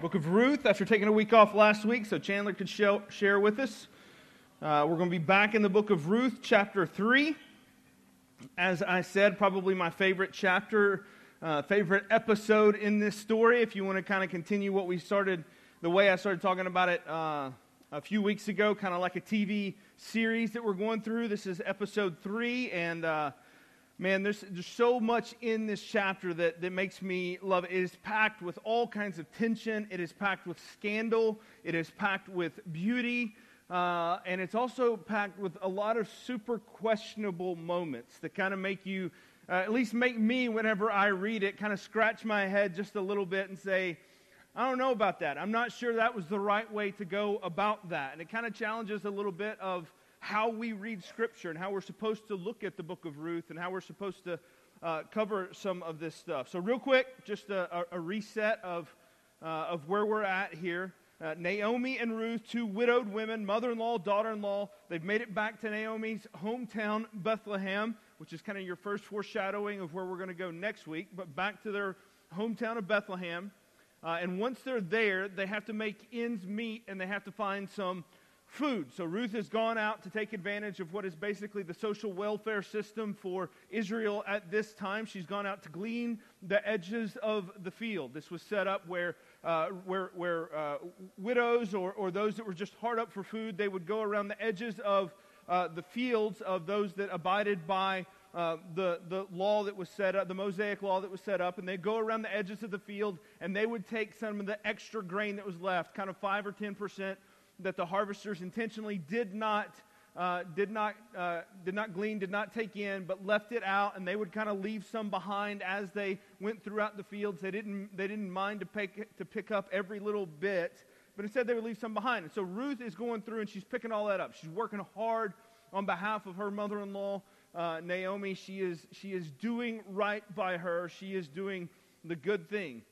Book of Ruth, after taking a week off last week, so Chandler could show, share with us. Uh, we're going to be back in the book of Ruth, chapter 3. As I said, probably my favorite chapter, uh, favorite episode in this story. If you want to kind of continue what we started, the way I started talking about it uh, a few weeks ago, kind of like a TV series that we're going through. This is episode 3, and uh, man, there's, there's so much in this chapter that, that makes me love it. It is packed with all kinds of tension, it is packed with scandal, it is packed with beauty, uh, and it's also packed with a lot of super questionable moments that kind of make you, uh, at least make me, whenever I read it, kind of scratch my head just a little bit and say, I don't know about that. I'm not sure that was the right way to go about that. And it kind of challenges a little bit of how we read Scripture and how we're supposed to look at the book of Ruth and how we're supposed to uh, cover some of this stuff. So, real quick, just a, a reset of, uh, of where we're at here. Uh, Naomi and Ruth, two widowed women, mother in law, daughter in law, they've made it back to Naomi's hometown, Bethlehem, which is kind of your first foreshadowing of where we're going to go next week, but back to their hometown of Bethlehem. Uh, and once they're there, they have to make ends meet and they have to find some food. So Ruth has gone out to take advantage of what is basically the social welfare system for Israel at this time. She's gone out to glean the edges of the field. This was set up where, uh, where, where uh, widows or, or those that were just hard up for food, they would go around the edges of uh, the fields of those that abided by uh, the, the law that was set up, the Mosaic law that was set up, and they'd go around the edges of the field and they would take some of the extra grain that was left, kind of 5 or 10 percent that the harvesters intentionally did not, uh, did, not, uh, did not glean, did not take in, but left it out, and they would kind of leave some behind as they went throughout the fields. They didn't, they didn't mind to pick, to pick up every little bit, but instead they would leave some behind. And so Ruth is going through and she's picking all that up. She's working hard on behalf of her mother in law, uh, Naomi. She is, she is doing right by her, she is doing the good thing.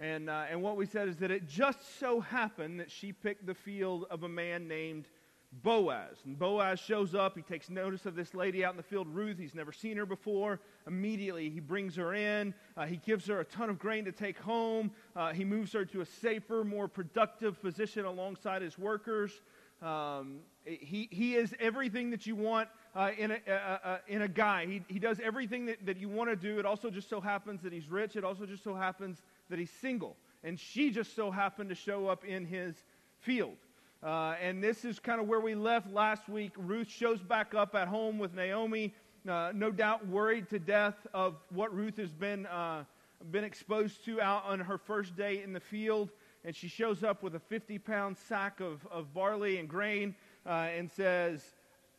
And, uh, and what we said is that it just so happened that she picked the field of a man named Boaz. And Boaz shows up. He takes notice of this lady out in the field, Ruth. He's never seen her before. Immediately, he brings her in. Uh, he gives her a ton of grain to take home. Uh, he moves her to a safer, more productive position alongside his workers. Um, he, he is everything that you want uh, in, a, uh, uh, in a guy. He, he does everything that, that you want to do. It also just so happens that he's rich. It also just so happens that he's single. And she just so happened to show up in his field. Uh, and this is kind of where we left last week. Ruth shows back up at home with Naomi, uh, no doubt worried to death of what Ruth has been, uh, been exposed to out on her first day in the field. And she shows up with a 50 pound sack of, of barley and grain uh, and says,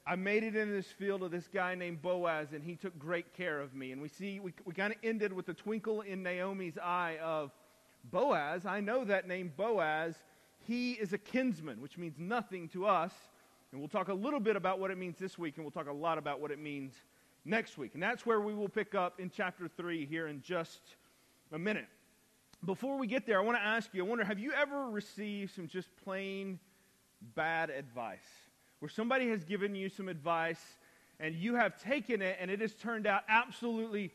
I made it in this field of this guy named Boaz, and he took great care of me. And we see, we, we kind of ended with the twinkle in Naomi's eye of Boaz. I know that name Boaz. He is a kinsman, which means nothing to us. And we'll talk a little bit about what it means this week, and we'll talk a lot about what it means next week. And that's where we will pick up in chapter 3 here in just a minute. Before we get there, I want to ask you I wonder, have you ever received some just plain bad advice? Where somebody has given you some advice and you have taken it and it has turned out absolutely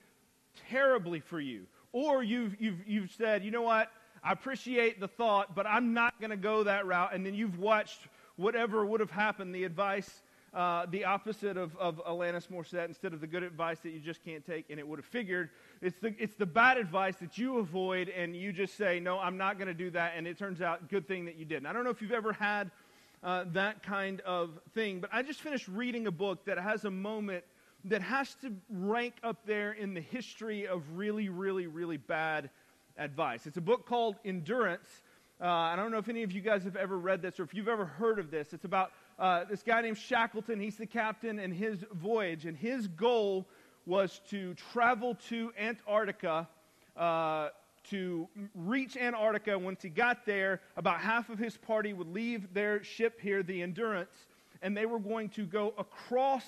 terribly for you. Or you've, you've, you've said, you know what, I appreciate the thought, but I'm not going to go that route. And then you've watched whatever would have happened, the advice, uh, the opposite of, of Alanis Morissette, instead of the good advice that you just can't take, and it would have figured. It's the, it's the bad advice that you avoid, and you just say, no, I'm not going to do that, and it turns out good thing that you did. And I don't know if you've ever had uh, that kind of thing. But I just finished reading a book that has a moment that has to rank up there in the history of really, really, really bad advice. It's a book called Endurance. Uh, I don't know if any of you guys have ever read this or if you've ever heard of this. It's about uh, this guy named Shackleton. He's the captain and his voyage, and his goal was to travel to Antarctica uh, to reach Antarctica. Once he got there, about half of his party would leave their ship here, the Endurance, and they were going to go across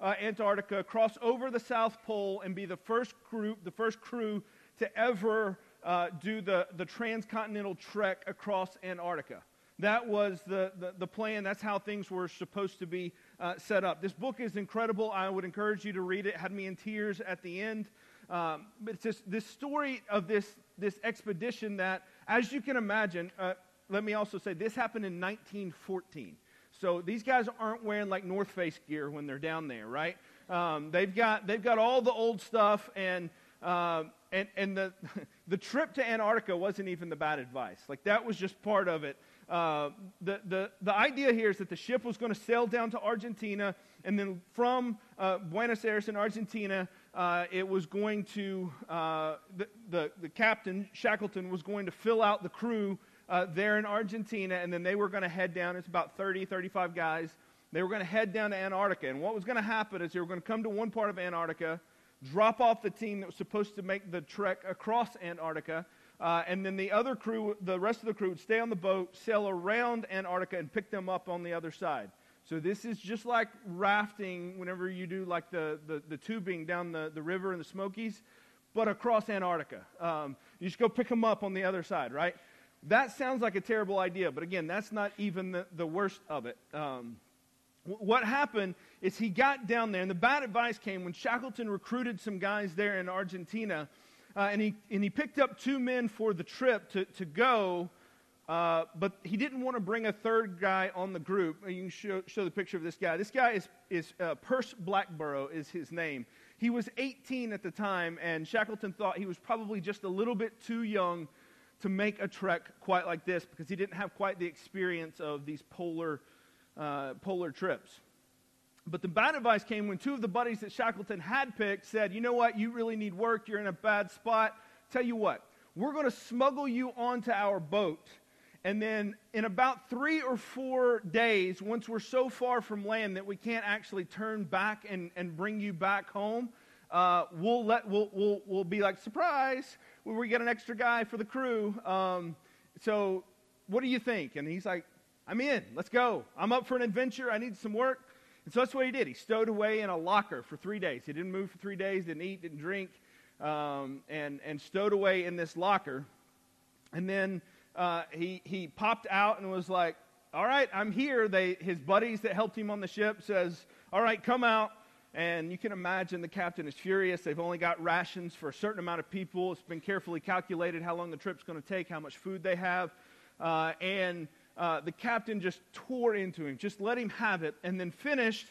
uh, Antarctica, cross over the South Pole, and be the first group, the first crew to ever uh, do the, the transcontinental trek across Antarctica. That was the, the, the, plan. That's how things were supposed to be uh, set up. This book is incredible. I would encourage you to read it. it had me in tears at the end. Um, but it's just this story of this this expedition that, as you can imagine, uh, let me also say this happened in 1914. So these guys aren't wearing like North Face gear when they're down there, right? Um, they've got they've got all the old stuff, and uh, and and the the trip to Antarctica wasn't even the bad advice. Like that was just part of it. Uh, the, the, the idea here is that the ship was going to sail down to Argentina, and then from uh, Buenos Aires in Argentina, uh, it was going to, uh, the, the, the, captain, Shackleton, was going to fill out the crew uh, there in Argentina, and then they were going to head down. It's about 30, 35 guys. They were going to head down to Antarctica. And what was going to happen is they were going to come to one part of Antarctica, drop off the team that was supposed to make the trek across Antarctica, uh, and then the other crew, the rest of the crew, would stay on the boat, sail around Antarctica, and pick them up on the other side. So this is just like rafting whenever you do like the, the, the tubing down the, the river in the Smokies, but across Antarctica. Um, you just go pick them up on the other side, right? That sounds like a terrible idea, but again, that's not even the, the worst of it. Um, what happened is he got down there, and the bad advice came when Shackleton recruited some guys there in Argentina uh, and, he, and he picked up two men for the trip to, to go, uh, but he didn't want to bring a third guy on the group. You can show, show the picture of this guy. This guy is, is uh, Perce Blackborow is his name. He was 18 at the time, and Shackleton thought he was probably just a little bit too young to make a trek quite like this because he didn't have quite the experience of these polar, uh, polar trips. But the bad advice came when two of the buddies that Shackleton had picked said, You know what? You really need work. You're in a bad spot. Tell you what, we're going to smuggle you onto our boat. And then in about three or four days, once we're so far from land that we can't actually turn back and, and bring you back home, uh, we'll, let, we'll, we'll, we'll be like, surprise, we get an extra guy for the crew. Um, so what do you think? And he's like, I'm in. Let's go. I'm up for an adventure. I need some work. And so that's what he did. He stowed away in a locker for three days. He didn't move for three days, didn't eat, didn't drink, um, and, and stowed away in this locker. And then uh, he, he popped out and was like, all right, I'm here. They, his buddies that helped him on the ship says, all right, come out. And you can imagine the captain is furious. They've only got rations for a certain amount of people. It's been carefully calculated how long the trip's going to take, how much food they have. Uh, and uh, the captain just tore into him, just let him have it, and then finished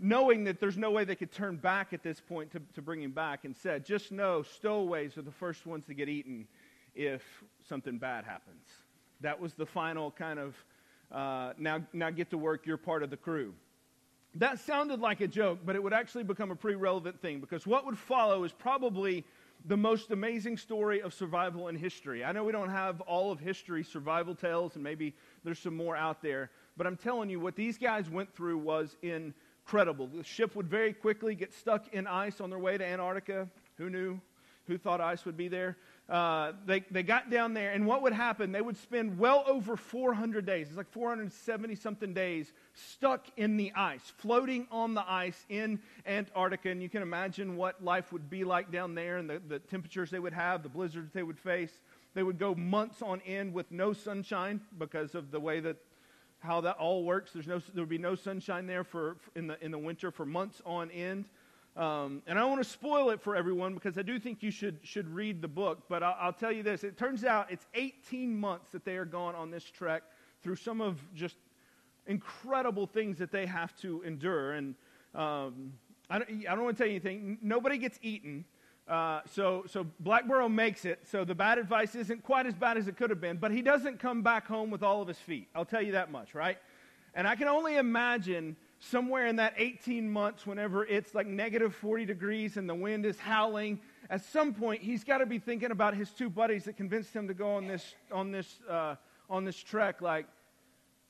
knowing that there's no way they could turn back at this point to, to bring him back and said, just know stowaways are the first ones to get eaten if something bad happens. That was the final kind of, uh, now, now get to work, you're part of the crew. That sounded like a joke, but it would actually become a pretty relevant thing because what would follow is probably the most amazing story of survival in history. I know we don't have all of history survival tales, and maybe there's some more out there, but I'm telling you, what these guys went through was incredible. The ship would very quickly get stuck in ice on their way to Antarctica. Who knew? Who thought ice would be there? Uh, they, they got down there, and what would happen? They would spend well over 400 days, it's like 470 something days, stuck in the ice, floating on the ice in Antarctica. And you can imagine what life would be like down there and the, the temperatures they would have, the blizzards they would face. They would go months on end with no sunshine because of the way that how that all works. There's no, there would be no sunshine there for, in, the, in the winter for months on end. Um, and I don't want to spoil it for everyone because I do think you should, should read the book. But I'll, I'll, tell you this it turns out it's 18 months that they are gone on this trek through some of just incredible things that they have to endure. And um, I, don't, I, don't, want to tell you anything. Nobody gets eaten. Uh, so, so Blackborow makes it. So the bad advice isn't quite as bad as it could have been. But he doesn't come back home with all of his feet. I'll tell you that much, right? And I can only imagine somewhere in that 18 months, whenever it's like negative 40 degrees and the wind is howling, at some point he's got to be thinking about his two buddies that convinced him to go on this on this uh, on this trek. Like,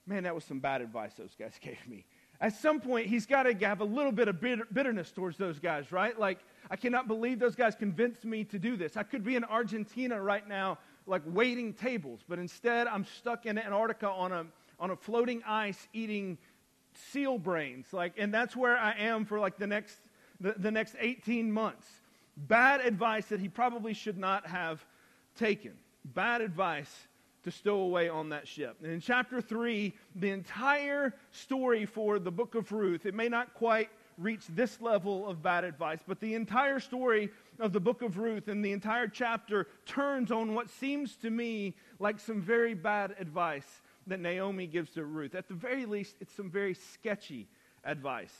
man, that was some bad advice those guys gave me. At some point, he's got to have a little bit of bitter, bitterness towards those guys, right? Like, I cannot believe those guys convinced me to do this. I could be in Argentina right now, like waiting tables, but instead I'm stuck in Antarctica on a on a floating ice eating seal brains. Like, and that's where I am for like the next, the, the next 18 months. Bad advice that he probably should not have taken. Bad advice to stow away on that ship. And in chapter 3, the entire story for the book of Ruth, it may not quite reach this level of bad advice. But the entire story of the book of Ruth and the entire chapter turns on what seems to me like some very bad advice that Naomi gives to Ruth. At the very least, it's some very sketchy advice.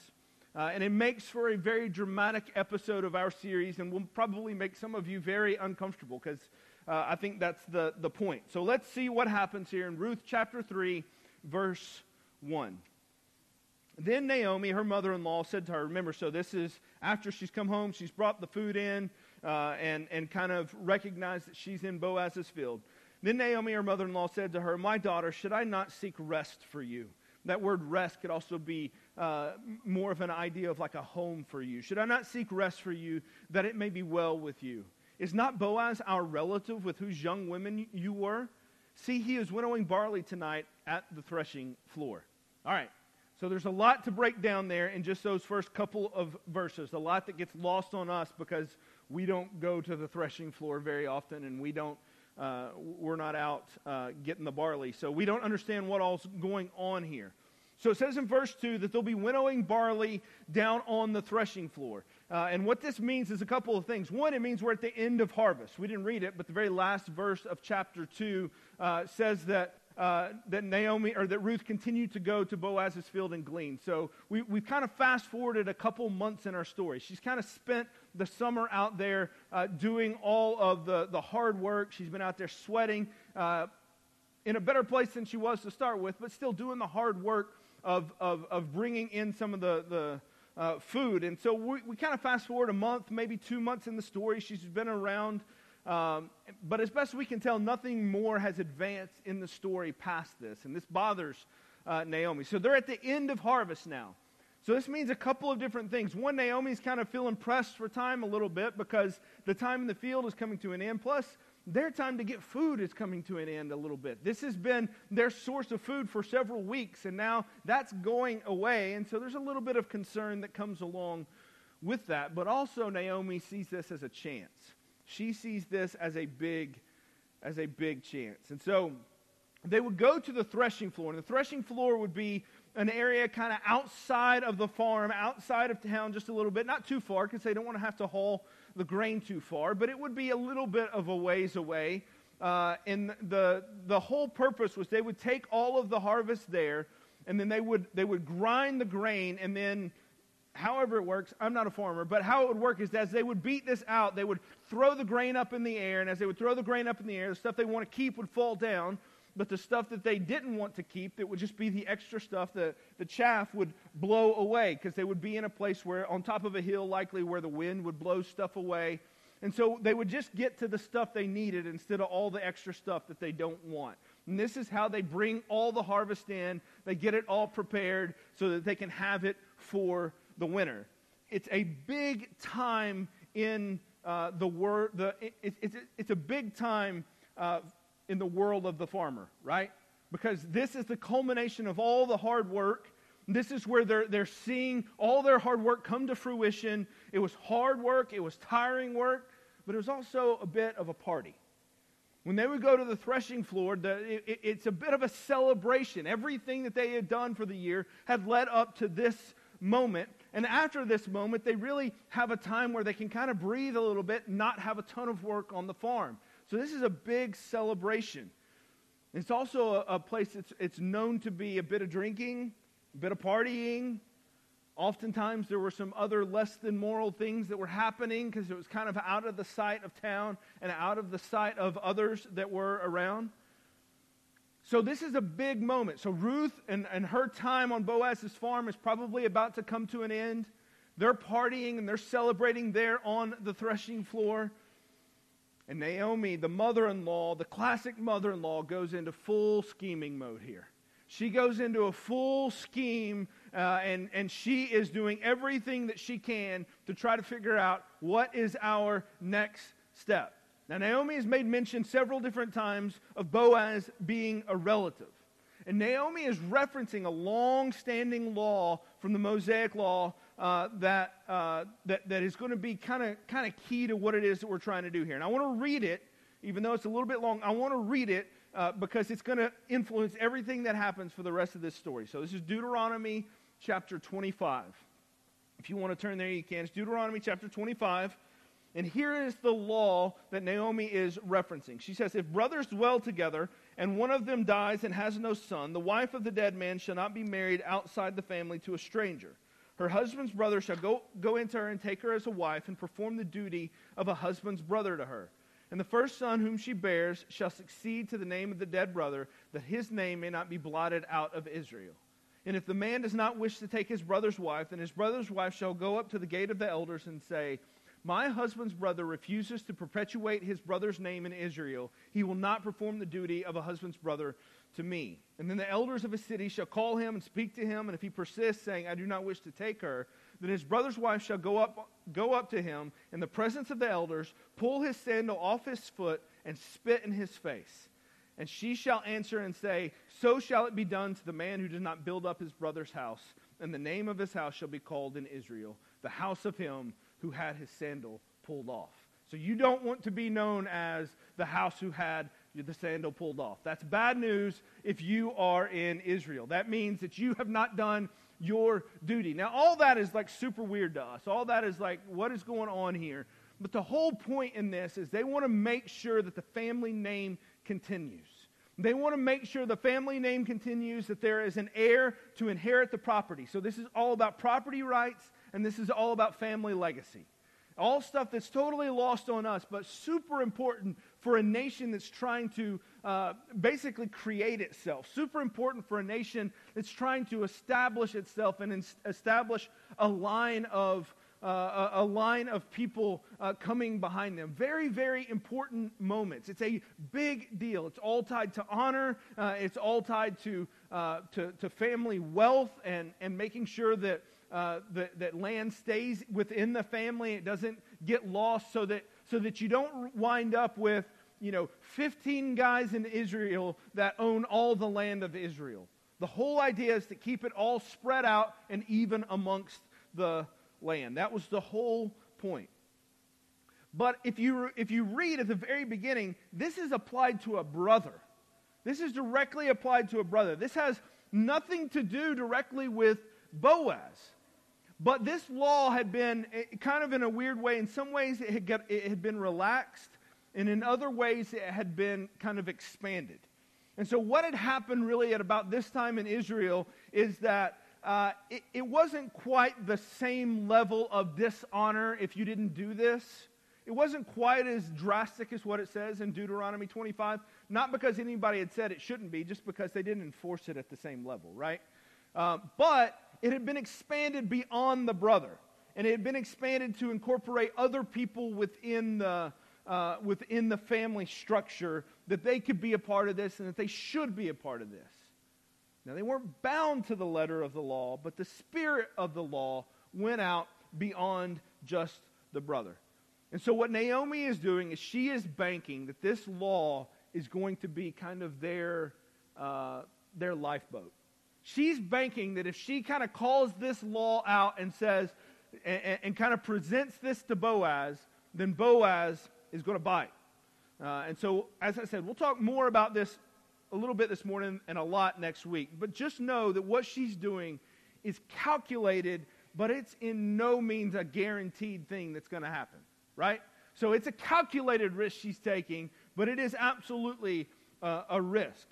Uh, and it makes for a very dramatic episode of our series and will probably make some of you very uncomfortable because uh, I think that's the, the point. So let's see what happens here in Ruth chapter 3, verse 1. Then Naomi, her mother in law, said to her, Remember, so this is after she's come home, she's brought the food in uh, and, and kind of recognized that she's in Boaz's field. Then Naomi, her mother in law, said to her, My daughter, should I not seek rest for you? That word rest could also be uh, more of an idea of like a home for you. Should I not seek rest for you that it may be well with you? Is not Boaz our relative with whose young women you were? See, he is winnowing barley tonight at the threshing floor. All right. So there's a lot to break down there in just those first couple of verses. A lot that gets lost on us because we don't go to the threshing floor very often and we don't uh, we're not out uh, getting the barley. So we don't understand what all's going on here. So it says in verse 2 that they'll be winnowing barley down on the threshing floor. Uh, and what this means is a couple of things. One, it means we're at the end of harvest. We didn't read it, but the very last verse of chapter 2 uh, says that uh, that Naomi or that Ruth continued to go to Boaz's field and glean. So we, we've kind of fast forwarded a couple months in our story. She's kind of spent the summer out there uh, doing all of the, the hard work. She's been out there sweating uh, in a better place than she was to start with, but still doing the hard work of, of, of bringing in some of the, the uh, food. And so we, we kind of fast forward a month, maybe two months in the story. She's been around. Um, but as best we can tell, nothing more has advanced in the story past this. And this bothers uh, Naomi. So they're at the end of harvest now. So this means a couple of different things. One, Naomi's kind of feeling pressed for time a little bit because the time in the field is coming to an end. Plus, their time to get food is coming to an end a little bit. This has been their source of food for several weeks, and now that's going away. And so there's a little bit of concern that comes along with that. But also, Naomi sees this as a chance. She sees this as a big, as a big chance. And so they would go to the threshing floor, and the threshing floor would be an area kind of outside of the farm, outside of town just a little bit, not too far because they don't want to have to haul the grain too far, but it would be a little bit of a ways away. Uh, and the, the whole purpose was they would take all of the harvest there, and then they would, they would grind the grain, and then however it works, I'm not a farmer, but how it would work is as they would beat this out, they would throw the grain up in the air, and as they would throw the grain up in the air, the stuff they want to keep would fall down, but the stuff that they didn't want to keep, that would just be the extra stuff, the, the chaff would blow away because they would be in a place where, on top of a hill, likely where the wind would blow stuff away. And so they would just get to the stuff they needed instead of all the extra stuff that they don't want. And this is how they bring all the harvest in. They get it all prepared so that they can have it for the winter. It's a big time in uh, the word. The, it, it, it's, it's a big time uh, in the world of the farmer, right? Because this is the culmination of all the hard work. This is where they're, they're seeing all their hard work come to fruition. It was hard work, it was tiring work, but it was also a bit of a party. When they would go to the threshing floor, the, it, it's a bit of a celebration. Everything that they had done for the year had led up to this moment. And after this moment, they really have a time where they can kind of breathe a little bit, not have a ton of work on the farm. So this is a big celebration. It's also a, a place that's it's known to be a bit of drinking, a bit of partying. Oftentimes there were some other less than moral things that were happening because it was kind of out of the sight of town and out of the sight of others that were around. So this is a big moment. So Ruth and, and her time on Boaz's farm is probably about to come to an end. They're partying and they're celebrating there on the threshing floor. And Naomi, the mother in law, the classic mother in law, goes into full scheming mode here. She goes into a full scheme, uh, and, and she is doing everything that she can to try to figure out what is our next step. Now, Naomi has made mention several different times of Boaz being a relative. And Naomi is referencing a long standing law from the Mosaic law uh, that, uh, that, that is going to be kind of key to what it is that we're trying to do here. And I want to read it, even though it's a little bit long. I want to read it uh, because it's going to influence everything that happens for the rest of this story. So this is Deuteronomy chapter 25. If you want to turn there, you can. It's Deuteronomy chapter 25. And here is the law that Naomi is referencing. She says, If brothers dwell together, and one of them dies and has no son, the wife of the dead man shall not be married outside the family to a stranger. Her husband's brother shall go, go into her and take her as a wife and perform the duty of a husband's brother to her. And the first son whom she bears shall succeed to the name of the dead brother, that his name may not be blotted out of Israel. And if the man does not wish to take his brother's wife, then his brother's wife shall go up to the gate of the elders and say, my husband's brother refuses to perpetuate his brother's name in Israel. He will not perform the duty of a husband's brother to me. And then the elders of a city shall call him and speak to him, and if he persists, saying, I do not wish to take her, then his brother's wife shall go up, go up to him in the presence of the elders, pull his sandal off his foot, and spit in his face. And she shall answer and say, So shall it be done to the man who does not build up his brother's house. And the name of his house shall be called in Israel, the house of him who had his sandal pulled off. So you don't want to be known as the house who had the sandal pulled off. That's bad news if you are in Israel. That means that you have not done your duty. Now, all that is like super weird to us. All that is like, what is going on here? But the whole point in this is they want to make sure that the family name continues. They want to make sure the family name continues, that there is an heir to inherit the property. So this is all about property rights and this is all about family legacy. All stuff that's totally lost on us, but super important for a nation that's trying to uh, basically create itself. Super important for a nation that's trying to establish itself and establish a line of uh, a, line of people uh, coming behind them. Very, very important moments. It's a big deal. It's all tied to honor. Uh, it's all tied to, uh, to, to family wealth and, and making sure that uh, that, that land stays within the family. It doesn't get lost so that, so that you don't wind up with, you know, 15 guys in Israel that own all the land of Israel. The whole idea is to keep it all spread out and even amongst the land. That was the whole point. But if you, if you read at the very beginning, this is applied to a brother. This is directly applied to a brother. This has nothing to do directly with Boaz. But this law had been eh, kind of in a weird way. In some ways, it had, got, it had been relaxed, and in other ways, it had been kind of expanded. And so, what had happened really at about this time in Israel is that uh, it, it wasn't quite the same level of dishonor if you didn't do this. It wasn't quite as drastic as what it says in Deuteronomy 25. Not because anybody had said it shouldn't be, just because they didn't enforce it at the same level, right? Uh, but it had been expanded beyond the brother, and it had been expanded to incorporate other people within the, uh, within the family structure that they could be a part of this and that they should be a part of this. Now, they weren't bound to the letter of the law, but the spirit of the law went out beyond just the brother. And so, what Naomi is doing is she is banking that this law is going to be kind of their, uh, their lifeboat. She's banking that if she kind of calls this law out and says, and, and kind of presents this to Boaz, then Boaz is going to bite. Uh, and so, as I said, we'll talk more about this a little bit this morning and a lot next week. But just know that what she's doing is calculated, but it's in no means a guaranteed thing that's going to happen, right? So it's a calculated risk she's taking, but it is absolutely uh, a risk.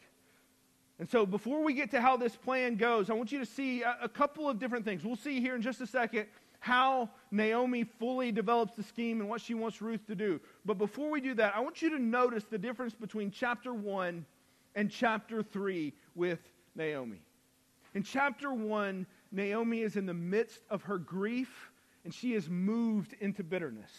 And so, before we get to how this plan goes, I want you to see a, a, couple of different things. We'll see here in just a second how Naomi fully develops the scheme and what she wants Ruth to do. But before we do that, I want you to notice the difference between chapter 1 and chapter 3 with Naomi. In chapter 1, Naomi is in the midst of her grief and she is moved into bitterness.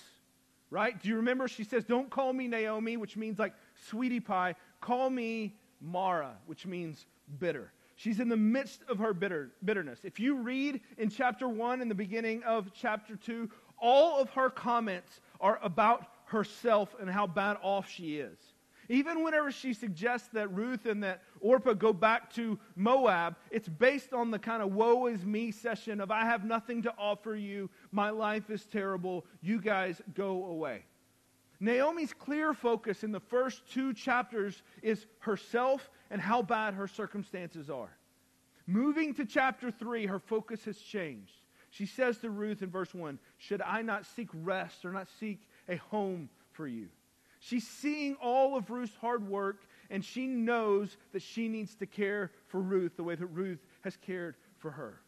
Right? Do you remember? She says, Don't call me Naomi, which means like sweetie pie. Call me Mara, which means bitter. She's in the midst of her bitter, bitterness. If you read in chapter 1 and the beginning of chapter 2, all of her comments are about herself and how bad off she is. Even whenever she suggests that Ruth and that Orpah go back to Moab, it's based on the kind of woe is me session of I have nothing to offer you, my life is terrible, you guys go away. Naomi's clear focus in the first two chapters is herself and how bad her circumstances are. Moving to chapter 3, her focus has changed. She says to Ruth in verse 1 Should I not seek rest or not seek a home for you? She's seeing all of Ruth's hard work, and she knows that she needs to care for Ruth the way that Ruth has cared for her.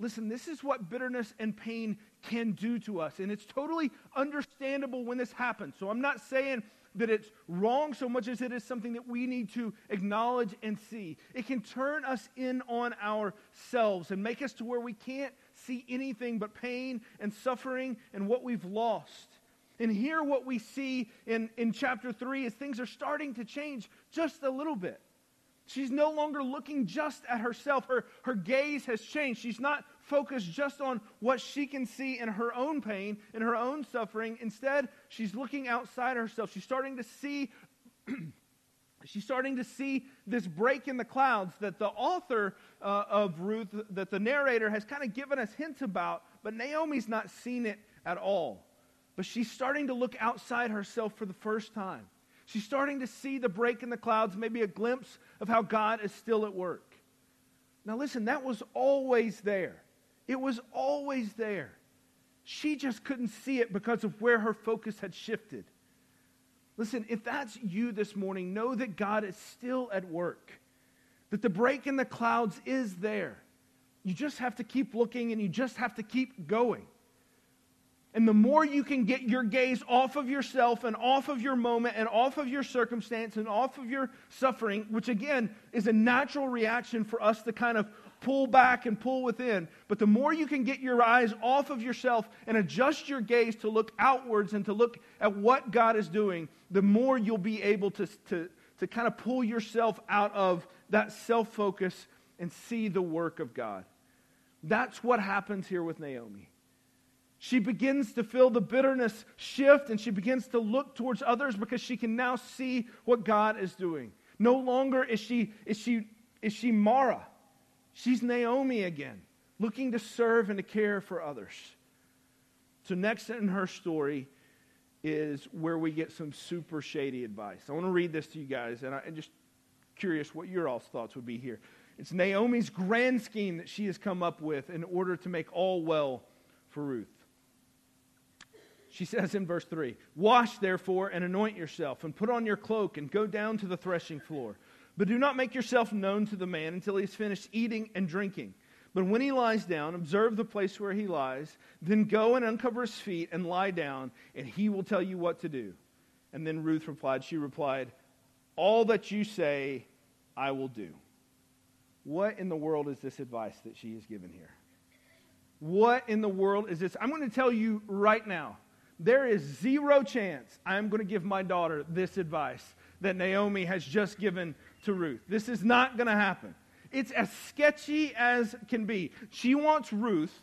Listen, this is what bitterness and pain can do to us. And it's totally understandable when this happens. So I'm not saying that it's wrong so much as it is something that we need to acknowledge and see. It can turn us in on ourselves and make us to where we can't see anything but pain and suffering and what we've lost. And here, what we see in, in chapter 3 is things are starting to change just a little bit. She's no longer looking just at herself. Her, her gaze has changed. She's not focused just on what she can see in her own pain, in her own suffering. Instead, she's looking outside herself. She's starting to see. she's starting to see this break in the clouds that the author uh, of Ruth, that the narrator has kind of given us hints about, but Naomi's not seen it at all. But she's starting to look outside herself for the first time. She's starting to see the break in the clouds, maybe a glimpse of how God is still at work. Now, listen, that was always there. It was always there. She just couldn't see it because of where her focus had shifted. Listen, if that's you this morning, know that God is still at work, that the break in the clouds is there. You just have to keep looking and you just have to keep going. And the more you can get your gaze off of yourself and off of your moment and off of your circumstance and off of your suffering, which again is a natural reaction for us to kind of pull back and pull within. But the more you can get your eyes off of yourself and adjust your gaze to look outwards and to look at what God is doing, the more you'll be able to, to, to kind of pull yourself out of that self focus and see the work of God. That's what happens here with Naomi she begins to feel the bitterness shift and she begins to look towards others because she can now see what God is doing. No longer is she, is she, is she Mara. She's Naomi again, looking to serve and to care for others. So, next in her story is where we get some super shady advice. I want to read this to you guys, and I'm just curious what your all's thoughts would be here. It's Naomi's grand scheme that she has come up with in order to make all well for Ruth. She says in verse 3 Wash therefore and anoint yourself, and put on your cloak, and go down to the threshing floor. But do not make yourself known to the man until he has finished eating and drinking. But when he lies down, observe the place where he lies, then go and uncover his feet and lie down, and he will tell you what to do. And then Ruth replied, She replied, All that you say, I will do. What in the world is this advice that she is given here? What in the world is this? I'm going to tell you right now there is zero chance I'm going to give my daughter this advice that Naomi has just given to Ruth. This is not going to happen. It's as sketchy as can be. She wants Ruth,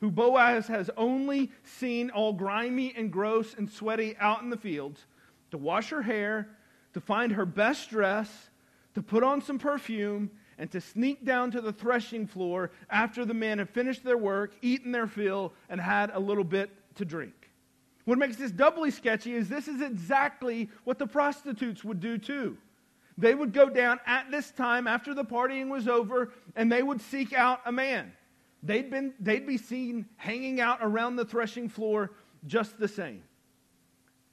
who Boaz has only seen all grimy and gross and sweaty out in the fields, to wash her hair, to find her best dress, to put on some perfume, and to sneak down to the threshing floor after the men have finished their work, eaten their fill, and had a little bit to drink. What makes this doubly sketchy is this is exactly what the prostitutes would do too. They would go down at this time after the partying was over and they would seek out a man. They'd, been, they'd be seen hanging out around the threshing floor just the same.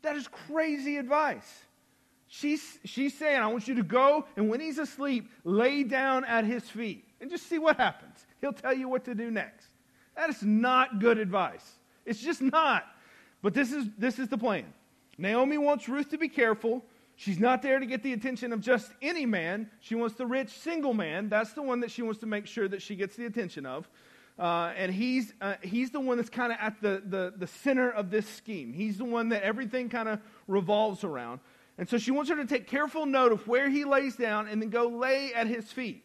That is crazy advice. She's, she's saying, I want you to go and when he's asleep, lay down at his feet and just see what happens. He'll tell you what to do next. That is not good advice. It's just not. But this is, this is the plan. Naomi wants Ruth to be careful. She's not there to get the attention of just any man. She wants the rich single man. That's the one that she wants to make sure that she gets the attention of. Uh, and he's, uh, he's the one that's kind of at the, the, the center of this scheme. He's the one that everything kind of revolves around. And so she wants her to take careful note of where he lays down and then go lay at his feet.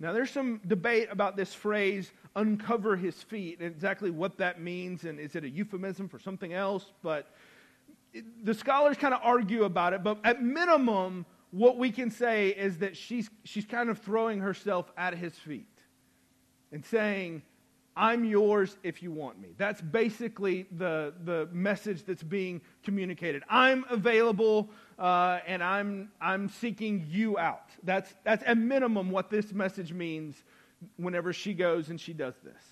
Now, there's some debate about this phrase, uncover his feet, and exactly what that means, and is it a euphemism for something else? But it, the scholars kind of argue about it, but at minimum, what we can say is that she's, she's kind of throwing herself at his feet and saying, I'm yours if you want me. That's basically the, the message that's being communicated. I'm available uh, and I'm, I'm seeking you out. That's, that's at minimum what this message means whenever she goes and she does this.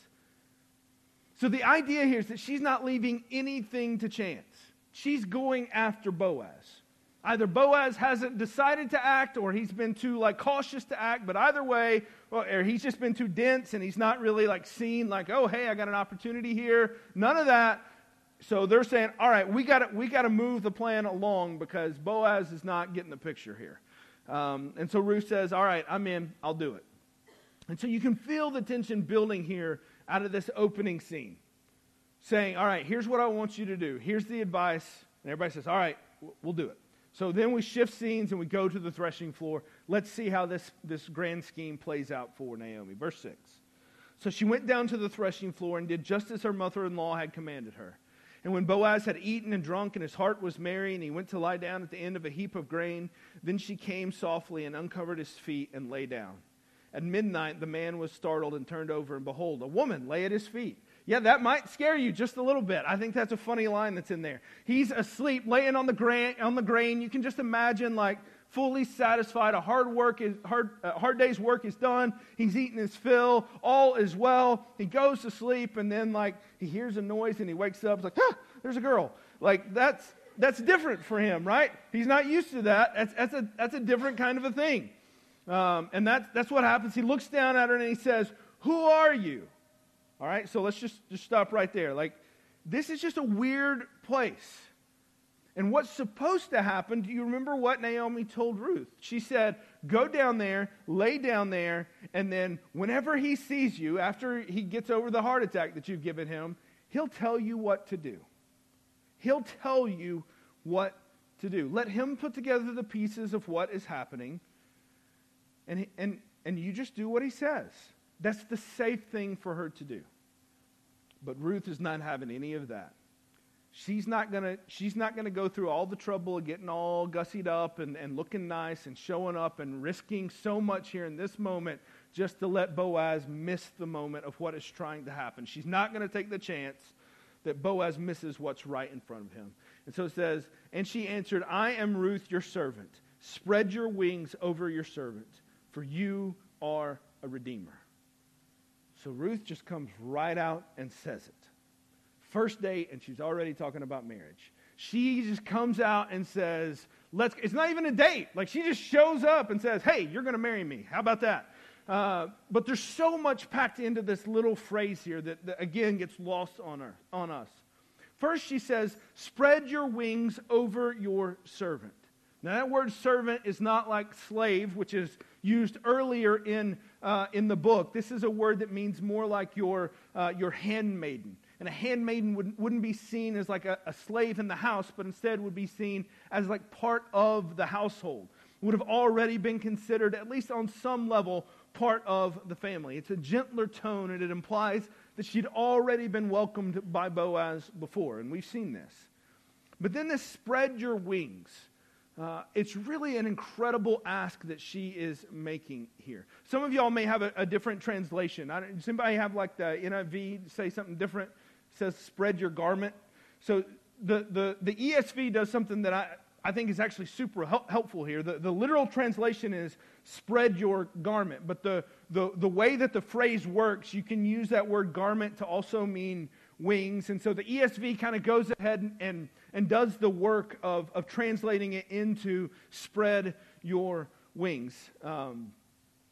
So the idea here is that she's not leaving anything to chance. She's going after Boaz. Either Boaz hasn't decided to act or he's been too like cautious to act, but either way, well, or he's just been too dense and he's not really like seen like, oh, hey, I got an opportunity here. None of that. So they're saying, all right, we got we got to move the plan along because Boaz is not getting the picture here. Um, and so Ruth says, all right, I'm in. I'll do it. And so you can feel the tension building here out of this opening scene, saying, all right, here's what I want you to do. Here's the advice. And everybody says, all right, we'll do it. So then we shift scenes and we go to the threshing floor. Let's see how this, this grand scheme plays out for Naomi. Verse 6. So she went down to the threshing floor and did just as her mother in law had commanded her. And when Boaz had eaten and drunk, and his heart was merry, and he went to lie down at the end of a heap of grain, then she came softly and uncovered his feet and lay down. At midnight, the man was startled and turned over, and behold, a woman lay at his feet. Yeah, that might scare you just a little bit. I think that's a funny line that's in there. He's asleep, laying on the grain. On the grain. You can just imagine, like, fully satisfied. A hard work is hard. Hard day's work is done. He's eaten his fill. All is well. He goes to sleep, and then like he hears a noise, and he wakes up. Like, ah, there's a girl. Like that's that's different for him, right? He's not used to that. That's that's a that's a different kind of a thing. Um, and that's that's what happens. He looks down at her and he says, "Who are you?" All right, so let's just, just stop right there. Like, this is just a weird place. And what's supposed to happen, do you remember what Naomi told Ruth? She said, Go down there, lay down there, and then whenever he sees you, after he gets over the heart attack that you've given him, he'll tell you what to do. He'll tell you what to do. Let him put together the pieces of what is happening, and, and, and you just do what he says. That's the safe thing for her to do. But Ruth is not having any of that. She's not gonna, she's not gonna go through all the trouble of getting all gussied up and, and looking nice and showing up and risking so much here in this moment just to let Boaz miss the moment of what is trying to happen. She's not gonna take the chance that Boaz misses what's right in front of him. And so it says, And she answered, I am Ruth, your servant. Spread your wings over your servant, for you are a redeemer. So Ruth just comes right out and says it. First date, and she's already talking about marriage. She just comes out and says, Let's, it's not even a date. Like she just shows up and says, Hey, you're going to marry me. How about that? Uh, but there's so much packed into this little phrase here that, that again gets lost on, her, on us. First, she says, Spread your wings over your servant. Now, that word servant is not like slave, which is used earlier in, uh, in the book. This is a word that means more like your, uh, your handmaiden. And a handmaiden would, wouldn't be seen as like a, a slave in the house, but instead would be seen as like part of the household. Would have already been considered, at least on some level, part of the family. It's a gentler tone, and it implies that she'd already been welcomed by Boaz before, and we've seen this. But then this spread your wings. Uh, it's really an incredible ask that she is making here. Some of y'all may have a, a different translation. I does anybody have like the NIV say something different? Says spread your garment. So the, the, the ESV does something that I, I think is actually super help, helpful here. The, the literal translation is spread your garment. But the, the, the way that the phrase works, you can use that word garment to also mean wings. And so the ESV kind of goes ahead and, and and does the work of, of translating it into spread your wings. Um,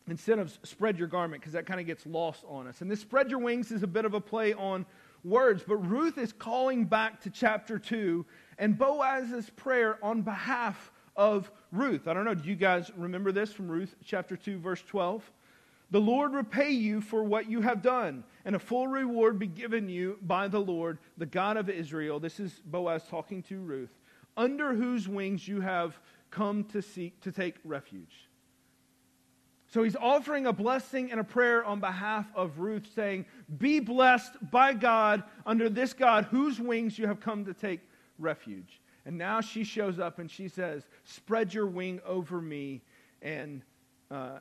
instead of spread your garment, because that kind of gets lost on us. And this spread your wings is a bit of a play on words, but Ruth is calling back to chapter 2 and Boaz's prayer on behalf of Ruth. I don't know, do you guys remember this from Ruth chapter 2, verse 12? The Lord repay you for what you have done, and a full reward be given you by the Lord, the God of Israel. This is Boaz talking to Ruth, under whose wings you have come to seek to take refuge. So he's offering a blessing and a prayer on behalf of Ruth, saying, Be blessed by God under this God whose wings you have come to take refuge. And now she shows up and she says, Spread your wing over me and uh,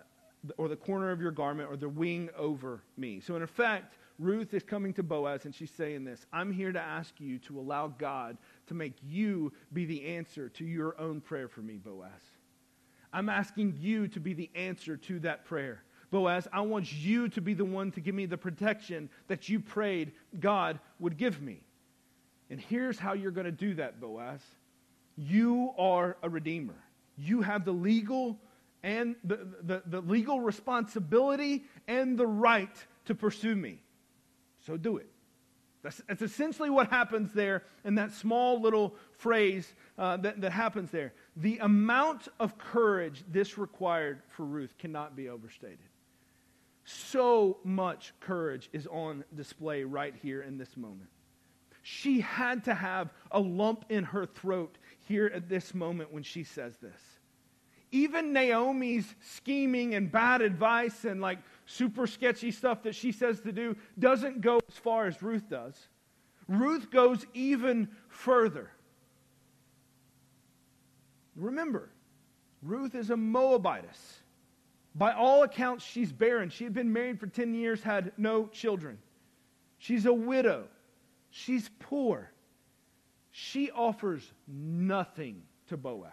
or the corner of your garment or the wing over me. So, in effect, Ruth is coming to Boaz and she's saying this I'm here to ask you to allow God to make you be the answer to your own prayer for me, Boaz. I'm asking you to be the answer to that prayer. Boaz, I want you to be the one to give me the protection that you prayed God would give me. And here's how you're going to do that, Boaz. You are a redeemer. You have the legal and the, the, the legal responsibility and the right to pursue me. So do it. That's, that's essentially what happens there in that small little phrase uh, that, that happens there. The amount of courage this required for Ruth cannot be overstated. So much courage is on display right here in this moment. She had to have a lump in her throat here at this moment when she says this. Even Naomi's scheming and bad advice and like super sketchy stuff that she says to do doesn't go as far as Ruth does. Ruth goes even further. Remember, Ruth is a Moabitess. By all accounts, she's barren. She had been married for 10 years, had no children. She's a widow. She's poor. She offers nothing to Boaz,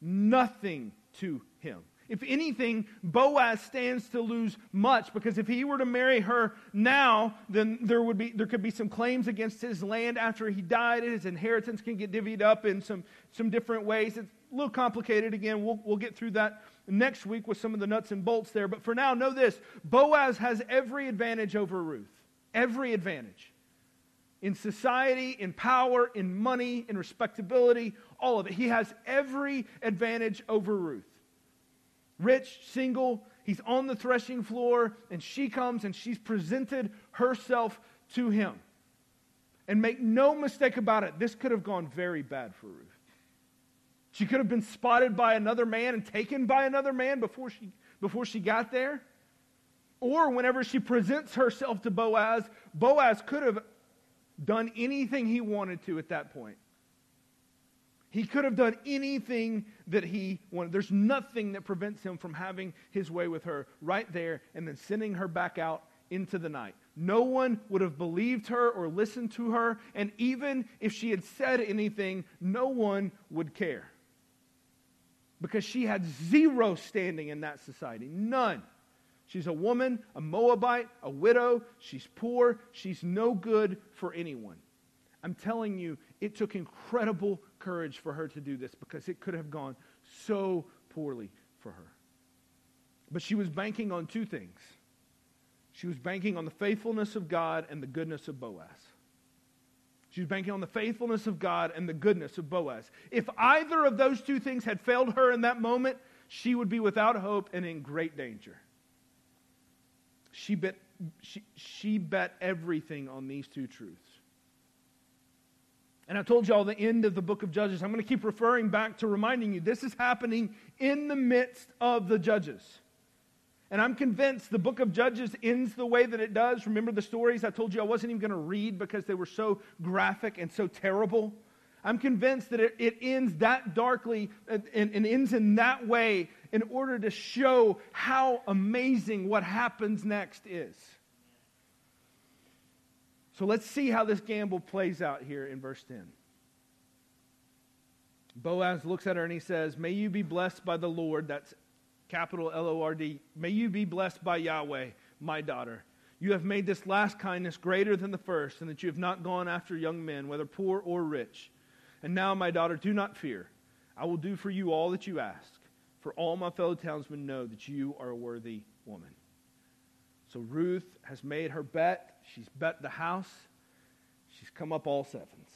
nothing to him. If anything, Boaz stands to lose much because if he were to marry her now, then there, would be, there could be some claims against his land after he died. His inheritance can get divvied up in some, some different ways. It's a little complicated. Again, we'll, we'll get through that next week with some of the nuts and bolts there. But for now, know this Boaz has every advantage over Ruth. Every advantage. In society, in power, in money, in respectability, all of it. He has every advantage over Ruth rich, single. He's on the threshing floor, and she comes and she's presented herself to him. And make no mistake about it, this could have gone very bad for Ruth. She could have been spotted by another man and taken by another man before she, before she got there. Or whenever she presents herself to Boaz, Boaz could have done anything he wanted to at that point. He could have done anything that he wanted. There's nothing that prevents him from having his way with her right there and then sending her back out into the night. No one would have believed her or listened to her, and even if she had said anything, no one would care. Because she had zero standing in that society. None. She's a woman, a Moabite, a widow. She's poor. She's no good for anyone. I'm telling you, it took incredible courage for her to do this because it could have gone so poorly for her. But she was banking on two things. She was banking on the faithfulness of God and the goodness of Boaz. She was banking on the faithfulness of God and the goodness of Boaz. If either of those two things had failed her in that moment, she would be without hope and in great danger. She bet, she, she bet everything on these two truths. And I told you all the end of the book of Judges. I'm going to keep referring back to reminding you this is happening in the midst of the Judges. And I'm convinced the book of Judges ends the way that it does. Remember the stories I told you I wasn't even going to read because they were so graphic and so terrible? I'm convinced that it, it ends that darkly uh, and, and ends in that way in order to show how amazing what happens next is. So let's see how this gamble plays out here in verse 10. Boaz looks at her and he says, May you be blessed by the Lord. That's capital L O R D. May you be blessed by Yahweh, my daughter. You have made this last kindness greater than the first, and that you have not gone after young men, whether poor or rich. And now, my daughter, do not fear. I will do for you all that you ask, for all my fellow townsmen know that you are a worthy woman. So Ruth has made her bet. She's bet the house. She's come up all sevens.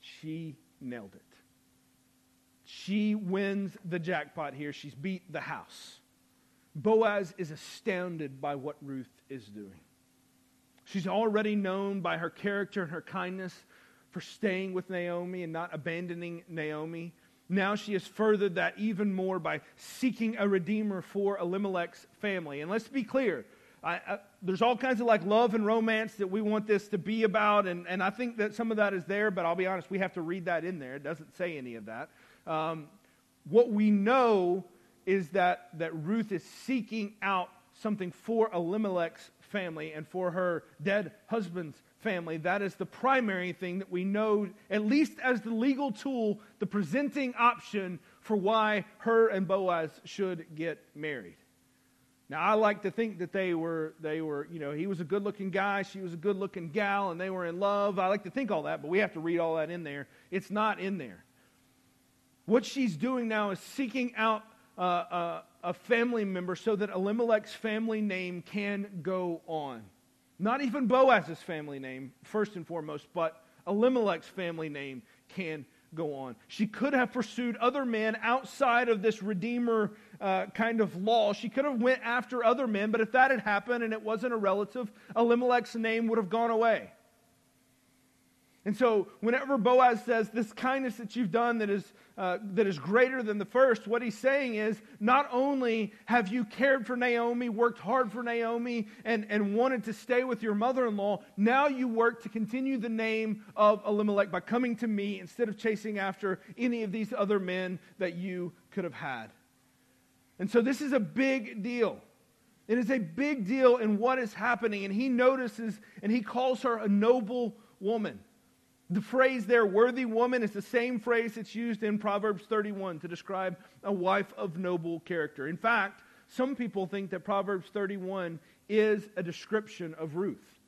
She nailed it. She wins the jackpot here. She's beat the house. Boaz is astounded by what Ruth is doing. She's already known by her character and her kindness for staying with Naomi and not abandoning Naomi. Now she has furthered that even more by seeking a redeemer for Elimelech's family. And let's be clear I, I, there's all kinds of like love and romance that we want this to be about, and, and I think that some of that is there, but I'll be honest, we have to read that in there. It doesn't say any of that. Um, what we know is that, that Ruth is seeking out something for Elimelech's family and for her dead husband's family. That is the primary thing that we know, at least as the legal tool, the presenting option for why her and Boaz should get married. Now, I like to think that they were, they were, you know, he was a good looking guy, she was a good looking gal, and they were in love. I like to think all that, but we have to read all that in there. It's not in there. What she's doing now is seeking out uh, uh, a family member so that Elimelech's family name can go on. Not even Boaz's family name, first and foremost, but Elimelech's family name can go on. She could have pursued other men outside of this Redeemer uh, kind of law. She could have went after other men, but if that had happened and it wasn't a relative, Elimelech's name would have gone away. And so, whenever Boaz says this kindness that you've done that is, uh, that is greater than the first, what he's saying is not only have you cared for Naomi, worked hard for Naomi, and, and wanted to stay with your mother in law, now you work to continue the name of Elimelech by coming to me instead of chasing after any of these other men that you could have had. And so, this is a big deal. It is a big deal in what is happening. And he notices and he calls her a noble woman. The phrase there, worthy woman, is the same phrase that's used in Proverbs 31 to describe a wife of noble character. In fact, some people think that Proverbs 31 is a description of Ruth,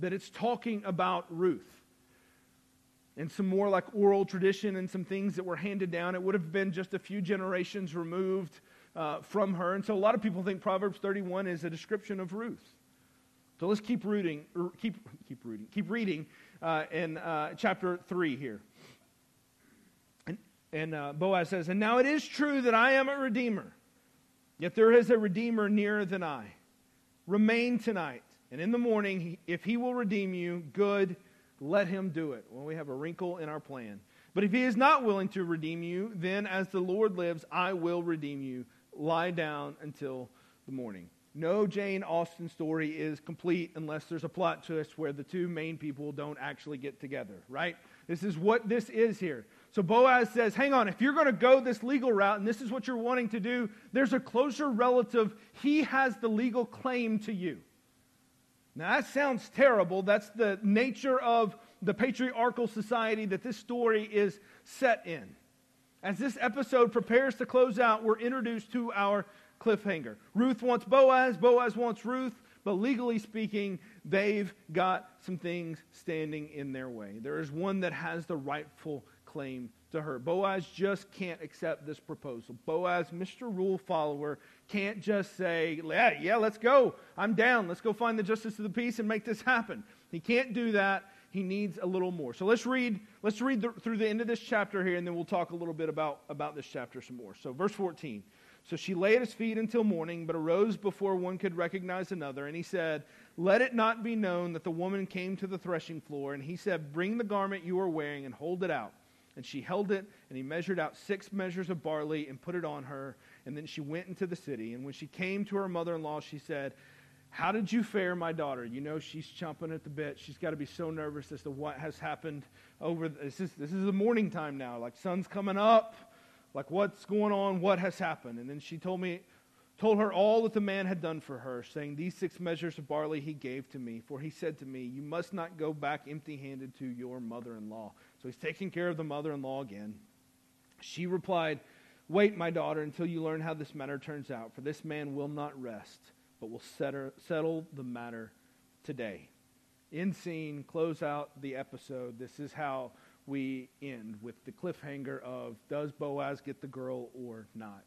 that it's talking about Ruth. And some more like oral tradition and some things that were handed down. It would have been just a few generations removed uh, from her. And so a lot of people think Proverbs 31 is a description of Ruth. So let's keep reading, er, keep, keep reading, keep reading uh, in uh, chapter 3 here. And, and uh, Boaz says, And now it is true that I am a redeemer, yet there is a redeemer nearer than I. Remain tonight, and in the morning, if he will redeem you, good, let him do it. Well, we have a wrinkle in our plan. But if he is not willing to redeem you, then as the Lord lives, I will redeem you. Lie down until the morning. No Jane Austen story is complete unless there's a plot twist where the two main people don't actually get together, right? This is what this is here. So Boaz says, Hang on, if you're going to go this legal route and this is what you're wanting to do, there's a closer relative. He has the legal claim to you. Now, that sounds terrible. That's the nature of the patriarchal society that this story is set in. As this episode prepares to close out, we're introduced to our cliffhanger. Ruth wants Boaz, Boaz wants Ruth, but legally speaking, they've got some things standing in their way. There is one that has the rightful claim to her. Boaz just can't accept this proposal. Boaz, Mr. Rule follower, can't just say, yeah, yeah, let's go. I'm down. Let's go find the justice of the peace and make this happen. He can't do that. He needs a little more. So let's read, let's read the, through the end of this chapter here, and then we'll talk a little bit about, about this chapter some more. So, verse 14. So she lay at his feet until morning, but arose before one could recognize another. And he said, Let it not be known that the woman came to the threshing floor. And he said, Bring the garment you are wearing and hold it out. And she held it, and he measured out six measures of barley and put it on her. And then she went into the city. And when she came to her mother in law, she said, How did you fare, my daughter? You know she's chomping at the bit. She's got to be so nervous as to what has happened over this is this is the morning time now. Like sun's coming up like what's going on, what has happened. And then she told me, told her all that the man had done for her, saying, These six measures of barley he gave to me, for he said to me, You must not go back empty handed to your mother in law. So he's taking care of the mother in law again. She replied, Wait, my daughter, until you learn how this matter turns out, for this man will not rest, but we'll settle the matter today. In scene, close out the episode. This is how we end with the cliffhanger of does Boaz get the girl or not?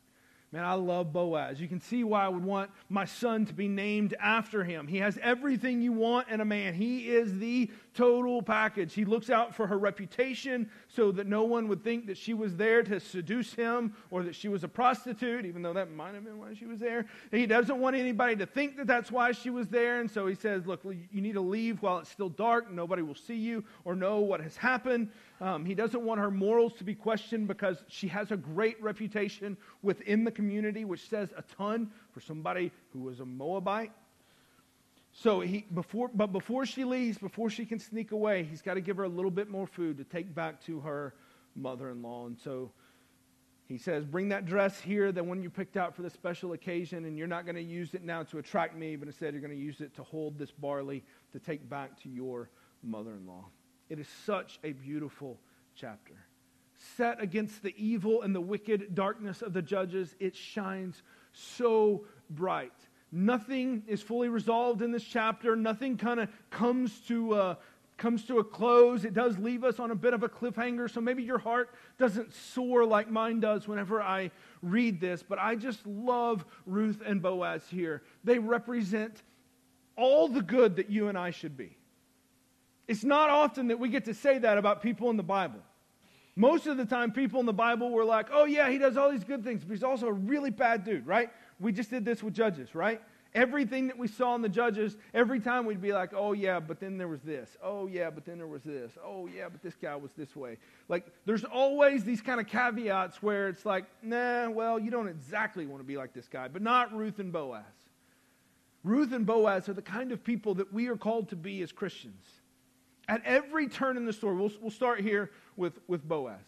Man, I love Boaz. You can see why I would want my son to be named after him. He has everything you want in a man. He is the total package. He looks out for her reputation so that no one would think that she was there to seduce him or that she was a prostitute, even though that might have been why she was there. He doesn't want anybody to think that that's why she was there. And so he says, Look, you need to leave while it's still dark. And nobody will see you or know what has happened. Um, he doesn't want her morals to be questioned because she has a great reputation within the community, which says a ton for somebody who was a Moabite. So he before but before she leaves, before she can sneak away, he's got to give her a little bit more food to take back to her mother-in-law. And so he says, Bring that dress here, the one you picked out for the special occasion, and you're not going to use it now to attract me, but instead you're going to use it to hold this barley to take back to your mother in law. It is such a beautiful chapter. Set against the evil and the wicked darkness of the judges, it shines so bright Nothing is fully resolved in this chapter. Nothing kind of comes to uh, comes to a close. It does leave us on a bit of a cliffhanger. So maybe your heart doesn't soar like mine does whenever I read this. But I just love Ruth and Boaz here. They represent all the good that you and I should be. It's not often that we get to say that about people in the Bible. Most of the time, people in the Bible were like, oh, yeah, he does all these good things, but he's also a really bad dude, right? We just did this with Judges, right? Everything that we saw in the Judges, every time we'd be like, oh, yeah, but then there was this. Oh, yeah, but then there was this. Oh, yeah, but this guy was this way. Like, there's always these kind of caveats where it's like, nah, well, you don't exactly want to be like this guy, but not Ruth and Boaz. Ruth and Boaz are the kind of people that we are called to be as Christians. At every turn in the story, we'll, we'll start here with, with Boaz.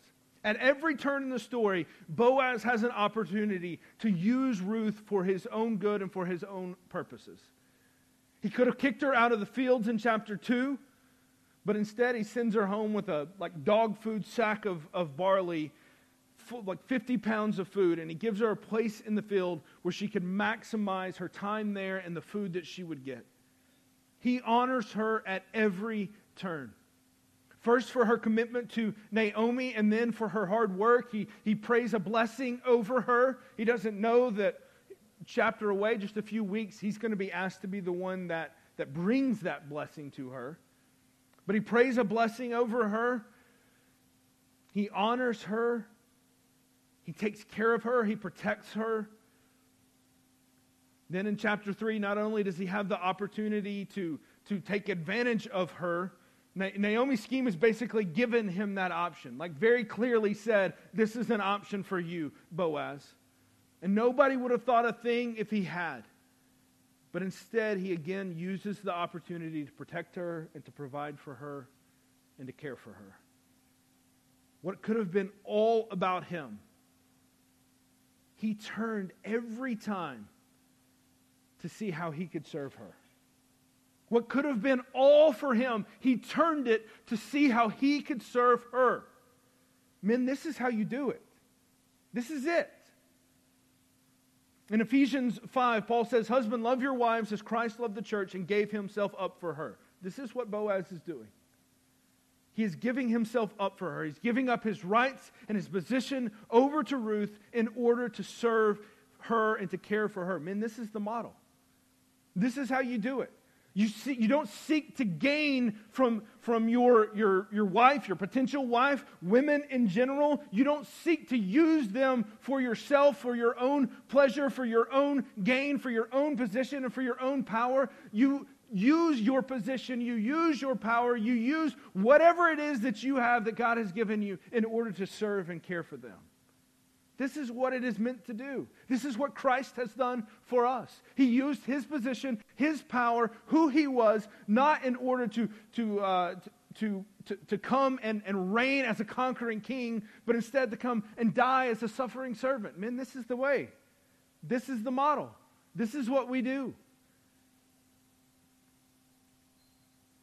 At every turn in the story, Boaz has an opportunity to use Ruth for his own good and for his own purposes. He could have kicked her out of the fields in chapter 2, but instead he sends her home with a like dog food sack of, of barley, like 50 pounds of food, and he gives her a place in the field where she could maximize her time there and the food that she would get. He honors her at every turn. First, for her commitment to Naomi, and then for her hard work. He, he prays a blessing over her. He doesn't know that chapter away, just a few weeks, he's going to be asked to be the one that, that brings that blessing to her. But he prays a blessing over her. He honors her. He takes care of her. He protects her. Then in chapter 3, not only does he have the opportunity to, to take advantage of her, Naomi's scheme has basically given him that option, like very clearly said, This is an option for you, Boaz. And nobody would have thought a thing if he had. But instead, he again uses the opportunity to protect her and to provide for her and to care for her. What could have been all about him, he turned every time to see how he could serve her. What could have been all for him, he turned it to see how he could serve her. Men, this is how you do it. This is it. In Ephesians 5, Paul says, Husband, love your wives as Christ loved the church and gave himself up for her. This is what Boaz is doing. He is giving himself up for her. He's giving up his rights and his position over to Ruth in order to serve her and to care for her. Men, this is the model. This is how you do it. You, see, you don't seek to gain from, from your, your, your wife, your potential wife, women in general. You don't seek to use them for yourself, for your own pleasure, for your own gain, for your own position, and for your own power. You use your position, you use your power, you use whatever it is that you have that God has given you in order to serve and care for them. This is what it is meant to do. This is what Christ has done for us. He used his position, his power, who he was, not in order to, to, uh, to, to, to come and, and reign as a conquering king, but instead to come and die as a suffering servant. Men, this is the way. This is the model. This is what we do.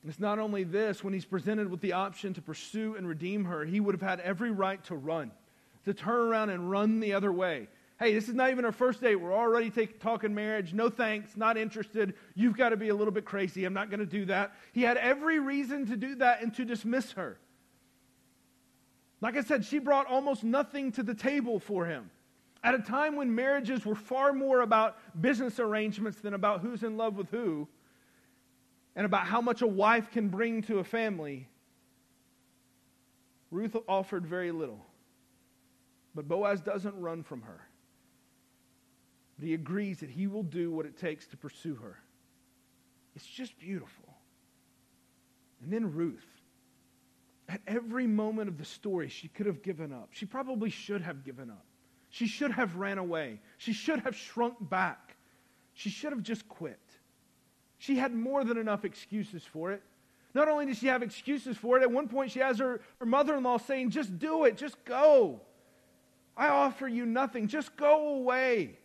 It's not only this, when he's presented with the option to pursue and redeem her, he would have had every right to run to turn around and run the other way. Hey, this is not even our first date. We're already take, talking marriage. No thanks, not interested. You've got to be a little bit crazy. I'm not going to do that. He had every reason to do that and to dismiss her. Like I said, she brought almost nothing to the table for him. At a time when marriages were far more about business arrangements than about who's in love with who, and about how much a wife can bring to a family, Ruth offered very little. But Boaz doesn't run from her. But he agrees that he will do what it takes to pursue her. It's just beautiful. And then Ruth. At every moment of the story, she could have given up. She probably should have given up. She should have ran away. She should have shrunk back. She should have just quit. She had more than enough excuses for it. Not only does she have excuses for it, at one point she has her, her mother in law saying, Just do it, just go. I offer you nothing. Just go away.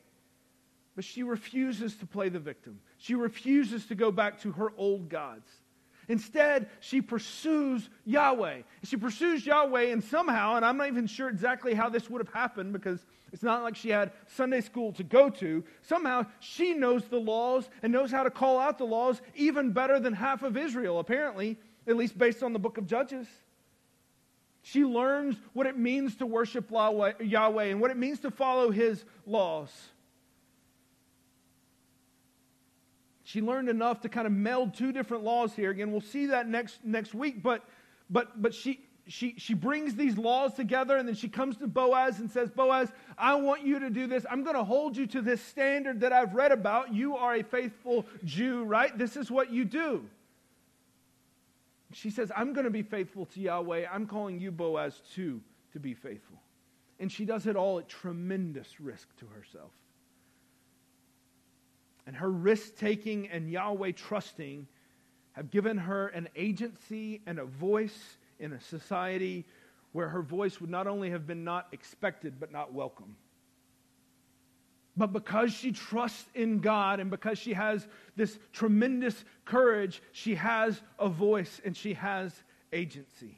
But she refuses to play the victim. She refuses to go back to her old gods. Instead, she pursues Yahweh. She pursues Yahweh, and somehow, and I'm not even sure exactly how this would have happened because it's not like she had Sunday school to go to. Somehow, she knows the laws and knows how to call out the laws even better than half of Israel, apparently, at least based on the book of Judges. She learns what it means to worship Yahweh and what it means to follow his laws. she learned enough to kind of meld two different laws here. Again, we'll see that next, next week, but, but, but she, she, she brings these laws together and then she comes to Boaz and says, Boaz, I want you to do this. I'm going to hold you to this standard that I've read about. You are a faithful Jew, right? This is what you do. She says, I'm going to be faithful to Yahweh. I'm calling you, Boaz, too, to be faithful. And she does it all at tremendous risk to herself. And her risk taking and Yahweh trusting have given her an agency and a voice in a society where her voice would not only have been not expected, but not welcome. But because she trusts in God and because she has this tremendous courage, she has a voice and she has agency.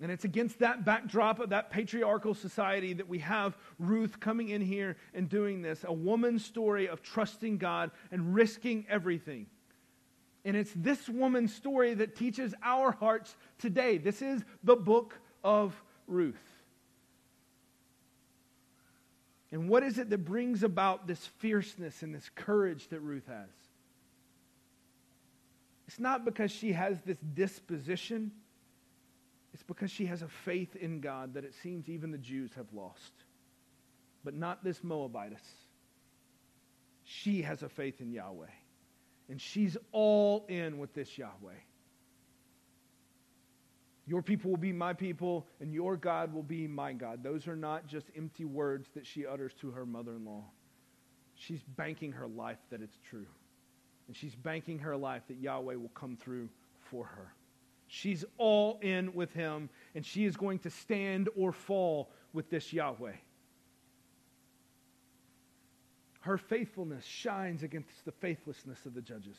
And it's against that backdrop of that patriarchal society that we have Ruth coming in here and doing this a woman's story of trusting God and risking everything. And it's this woman's story that teaches our hearts today. This is the book of Ruth. And what is it that brings about this fierceness and this courage that Ruth has? It's not because she has this disposition. It's because she has a faith in God that it seems even the Jews have lost. But not this Moabitess. She has a faith in Yahweh. And she's all in with this Yahweh. Your people will be my people, and your God will be my God. Those are not just empty words that she utters to her mother in law. She's banking her life that it's true. And she's banking her life that Yahweh will come through for her. She's all in with him, and she is going to stand or fall with this Yahweh. Her faithfulness shines against the faithlessness of the judges.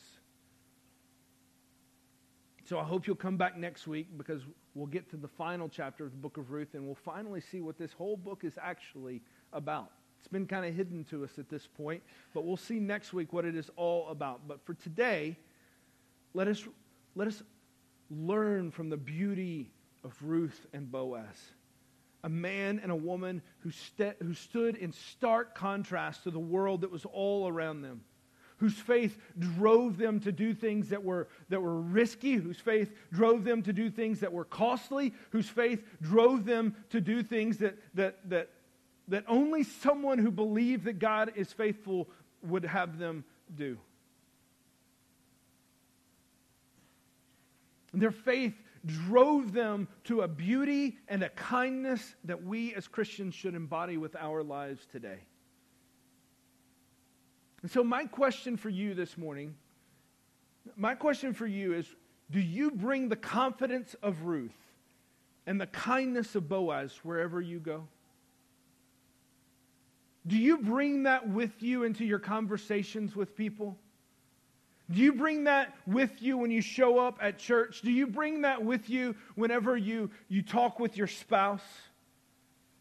So I hope you'll come back next week because we'll get to the final chapter of the book of Ruth and we'll finally see what this whole book is actually about. It's been kind of hidden to us at this point, but we'll see next week what it is all about. But for today, let us, let us learn from the beauty of Ruth and Boaz. A man and a woman who, st- who stood in stark contrast to the world that was all around them, whose faith drove them to do things that were, that were risky, whose faith drove them to do things that were costly, whose faith drove them to do things that, that, that, that only someone who believed that God is faithful would have them do. Their faith drove them to a beauty and a kindness that we as Christians should embody with our lives today. And so, my question for you this morning, my question for you is do you bring the confidence of Ruth and the kindness of Boaz wherever you go? Do you bring that with you into your conversations with people? Do you bring that with you when you show up at church? Do you bring that with you whenever you, you talk with your spouse?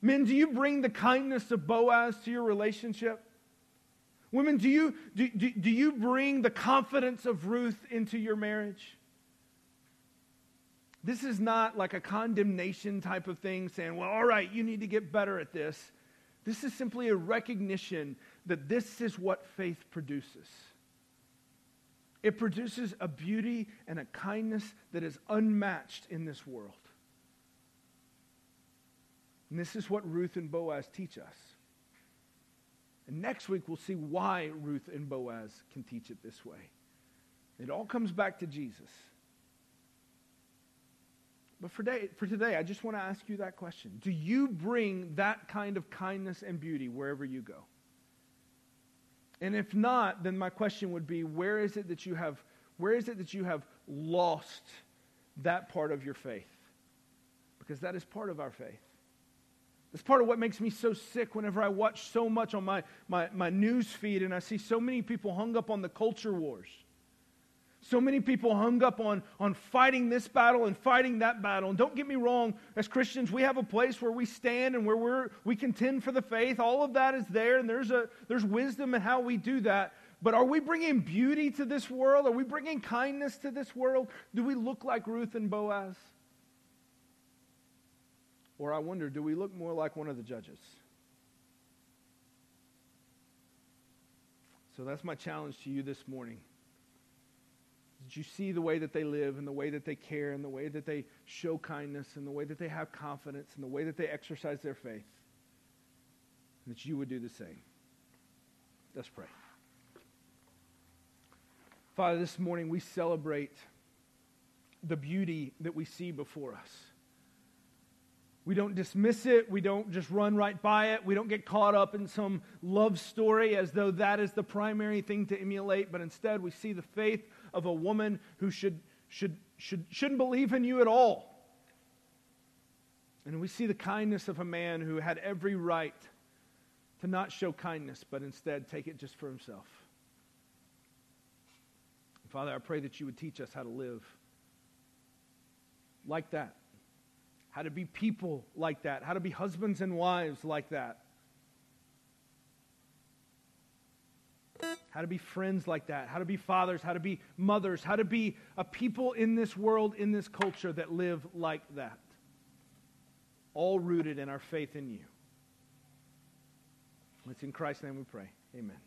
Men, do you bring the kindness of Boaz to your relationship? Women, do you, do, do, do you bring the confidence of Ruth into your marriage? This is not like a condemnation type of thing saying, well, all right, you need to get better at this. This is simply a recognition that this is what faith produces. It produces a beauty and a kindness that is unmatched in this world. And this is what Ruth and Boaz teach us. And next week, we'll see why Ruth and Boaz can teach it this way. It all comes back to Jesus. But for today, for today, I just want to ask you that question Do you bring that kind of kindness and beauty wherever you go? And if not, then my question would be where is it that you have where is it that you have lost that part of your faith? Because that is part of our faith. That's part of what makes me so sick whenever I watch so much on my, my, my news feed and I see so many people hung up on the culture wars. So many people hung up on, on fighting this battle and fighting that battle. And don't get me wrong, as Christians, we have a place where we stand and where we're, we contend for the faith. All of that is there, and there's, a, there's wisdom in how we do that. But are we bringing beauty to this world? Are we bringing kindness to this world? Do we look like Ruth and Boaz? Or I wonder, do we look more like one of the judges? So that's my challenge to you this morning. Did you see the way that they live and the way that they care and the way that they show kindness and the way that they have confidence and the way that they exercise their faith? And that you would do the same. Let's pray. Father, this morning we celebrate the beauty that we see before us. We don't dismiss it. We don't just run right by it. We don't get caught up in some love story as though that is the primary thing to emulate, but instead we see the faith of a woman who should, should, should, shouldn't believe in you at all. And we see the kindness of a man who had every right to not show kindness, but instead take it just for himself. Father, I pray that you would teach us how to live like that, how to be people like that, how to be husbands and wives like that, how to be friends like that, how to be fathers, how to be mothers, how to be a people in this world, in this culture that live like that. All rooted in our faith in you. It's in Christ's name we pray. Amen.